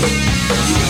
Música